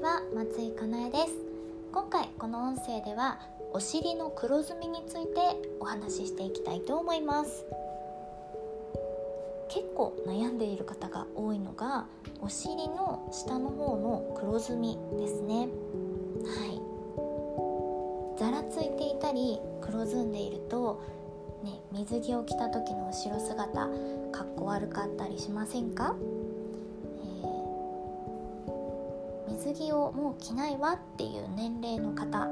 ちは松井かなえです。今回この音声ではお尻の黒ずみについてお話ししていきたいと思います。結構悩んでいる方が多いのがお尻の下の方の黒ずみですね。はい。ざらついていたり黒ずんでいるとね、水着を着た時の後ろ姿かっこ悪かったりしませんか？水着をもう着ないわっていう年齢の方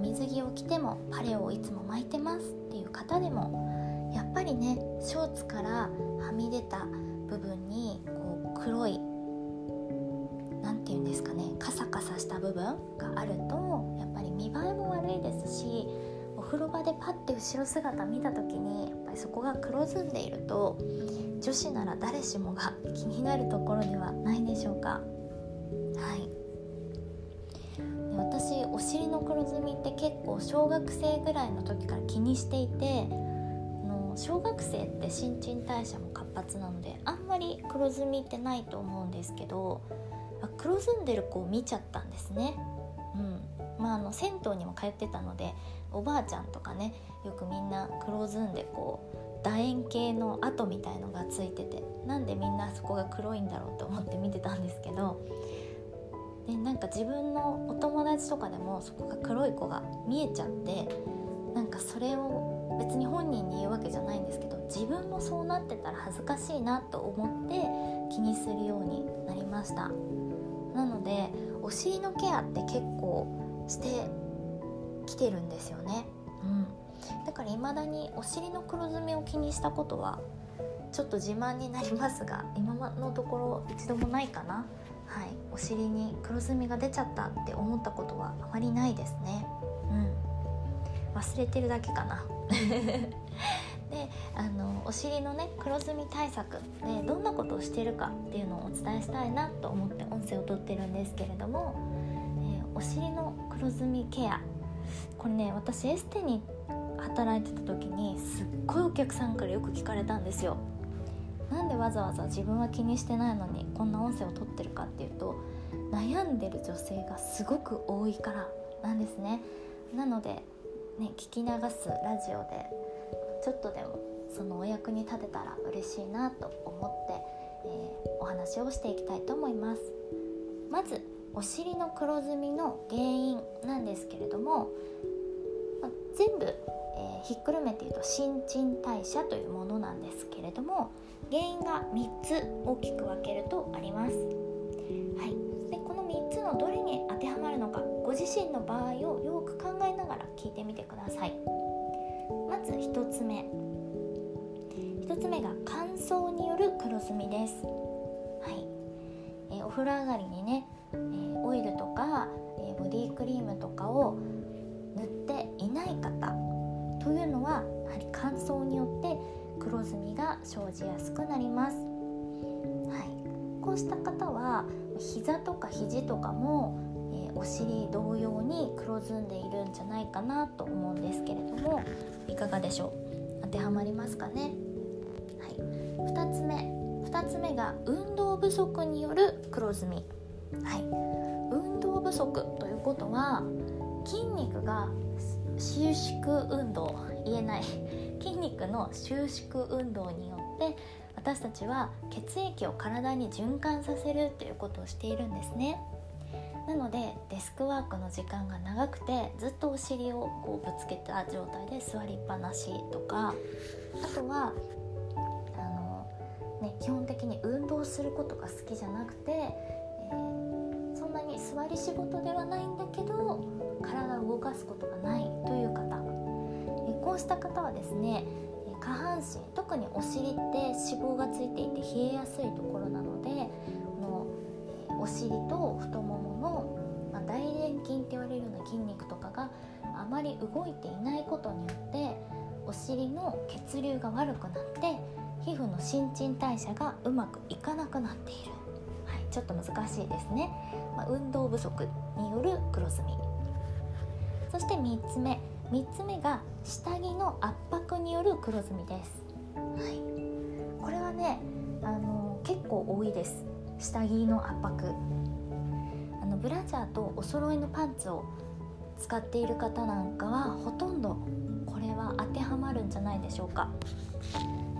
水着を着てもパレオをいつも巻いてますっていう方でもやっぱりねショーツからはみ出た部分にこう黒い何て言うんですかねカサカサした部分があるとやっぱり見栄えも悪いですしお風呂場でパッて後ろ姿見た時にやっぱりそこが黒ずんでいると女子なら誰しもが気になるところではないでしょうか。はい私お尻の黒ずみって結構小学生ぐらいの時から気にしていての小学生って新陳代謝も活発なのであんまり黒ずみってないと思うんですけど黒ずんでる子を見ちゃったんですね。うんまあ、あの銭湯にも通ってたのでおばあちゃんとかねよくみんな黒ずんでこう楕円形の跡みたいのがついててなんでみんなそこが黒いんだろうと思って見てたんですけどでなんか自分のお友達とかでもそこが黒い子が見えちゃってなんかそれを別に本人に言うわけじゃないんですけど自分もそうなってたら恥ずかしいなと思って気にするようになりました。なのでお尻のケアって結構してきてるんですよね、うん、だから未だにお尻の黒ずみを気にしたことはちょっと自慢になりますが今のところ一度もないかなはい、お尻に黒ずみが出ちゃったって思ったことはあまりないですね。うん、忘れてるだけかな。であのお尻のね黒ずみ対策でどんなことをしてるかっていうのをお伝えしたいなと思って音声をとってるんですけれども、えー、お尻の黒ずみケアこれね私エステに働いてた時にすっごいお客さんからよく聞かれたんですよ。なんでわざわざ自分は気にしてないのにこんな音声を撮ってるかっていうと悩んでる女性がすごく多いからなんですねなのでね聞き流すラジオでちょっとでもそのお役に立てたら嬉しいなと思って、えー、お話をしていきたいと思いますまずお尻の黒ずみの原因なんですけれども、ま全部、ひっくるめて言うと新陳代謝というものなんですけれども原因が3つ大きく分けるとあります。はい、でこの3つのどれに当てはまるのかご自身の場合をよく考えながら聞いてみてください。まず1つ目1つ目が乾燥による黒ずみです。はいえー、お風呂上がりにね、えー、オイルとか、えー、ボディクリームとかを乾燥によって黒ずみが生じやすくなります、はい、こうした方は膝とか肘とかも、えー、お尻同様に黒ずんでいるんじゃないかなと思うんですけれどもいかがでしょう？当てはまりますかね、はい、2つ目。2つ目が運動不足による黒ずみ、はい、運動不足ということは筋肉が収縮運動言えない筋肉の収縮運動によって私たちは血液を体に循環させるということをしているんですね。なのでデスクワークの時間が長くてずっとお尻をこうぶつけた状態で座りっぱなしとかあとはあの、ね、基本的に運動することが好きじゃなくて、座り仕事ではないんだけど体を動かすことがないという方。こうした方はですね下半身特にお尻って脂肪がついていて冷えやすいところなのでこのお尻と太ももの、まあ、大臀筋って言われるような筋肉とかがあまり動いていないことによってお尻の血流が悪くなって皮膚の新陳代謝がうまくいかなくなっている、ちょっと難しいですね、まあ、運動不足による黒ずみ。そして3つ目。3つ目が下着の圧迫による黒ずみです、はい、これはねあの結構多いです。下着の圧迫。あのブラジャーとお揃いのパンツを使っている方なんかはほとんどこれは当てはまるんじゃないでしょうか。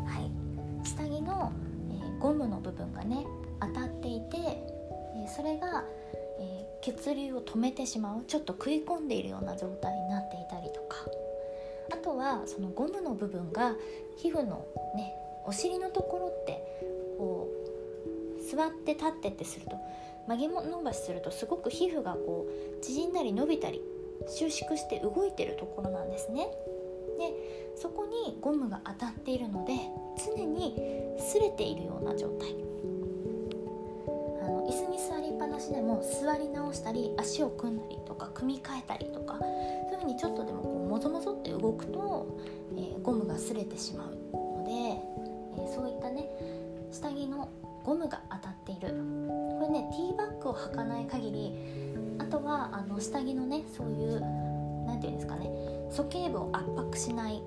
はい。下着の、えー、ゴムの部分がね当たっていて、え、それが、え、血流を止めてしまうちょっと食い込んでいるような状態になっていたりとか。あとはそのゴムの部分が皮膚のねお尻のところってこう座って立ってってすると曲げ伸ばしするとすごく皮膚がこう縮んだり伸びたり収縮して動いてるところなんですね。でそこにゴムが当たっているので常に擦れているような状態。座りっぱなしでも座り直したり足を組んだりとか組み替えたりとかそういうふうにちょっとでもこうもぞもぞって動くと、えー、ゴムが擦れてしまうので、えー、そういったね下着のゴムが当たっている。これねティーバッグを履かない限りあとはあの下着のねそういう何て言うんですかね鼠径部を圧迫しない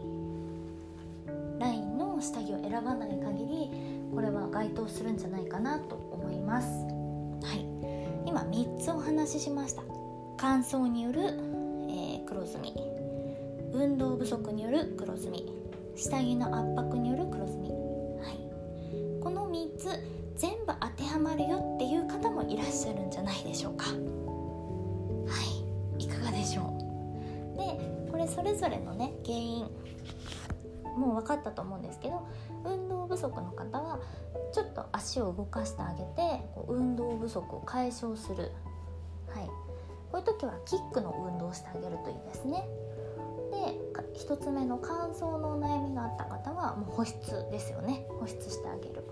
ラインの下着を選ばない限りこれは該当するんじゃないかなと思います。今3つお話ししました。乾燥による、えー、黒ずみ。運動不足による黒ずみ。下着の圧迫による黒ずみ、はい、この3つ全部当てはまるよっていう方もいらっしゃるんじゃないでしょうか。はい。いかがでしょう。でこれそれぞれのね原因もう分かったと思うんですけど運動不足の方はちょっと足を動かしてあげて運動不足を解消する、はい、こういう時はキックの運動をしてあげるといいですね。で1つ目の乾燥のお悩みがあった方はもう保湿ですよね。保湿してあげる。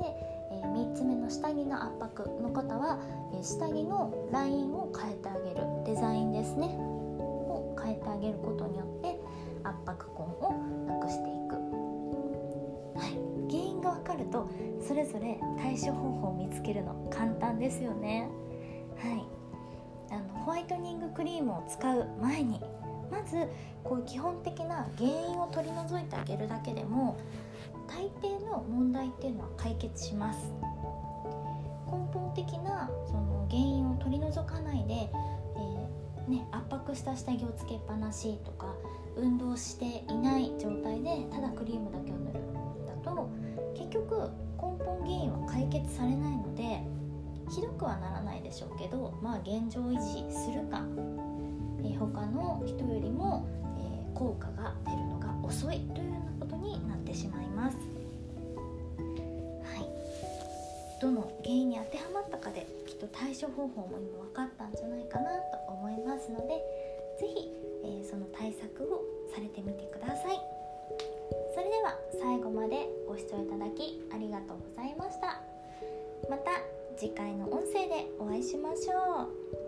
で、え、3つ目の下着の圧迫の方は、え、下着のラインをとそれぞれ対処方法を見つけるの簡単ですよね。はい。あのホワイトニングクリームを使う前にまずこう基本的な原因を取り除いてあげるだけでも大抵の問題っていうのは解決します。根本的なその原因を取り除かないで、えー、ね、圧迫した下着をつけっぱなしとか運動していない状態でただクリームだけを塗るだと結局根本原因は解決されないのでひどくはならないでしょうけどまあ現状維持するか、えー、他の人よりも、えー、効果が出るのが遅いというようなことになってしまいます。はい、どの原因に当てはまったかできっと対処方法も今分かったんじゃないかなと思いますので是非えー、その対策をされてみてください。は最後までご視聴いただきありがとうございました。また次回の音声でお会いしましょう。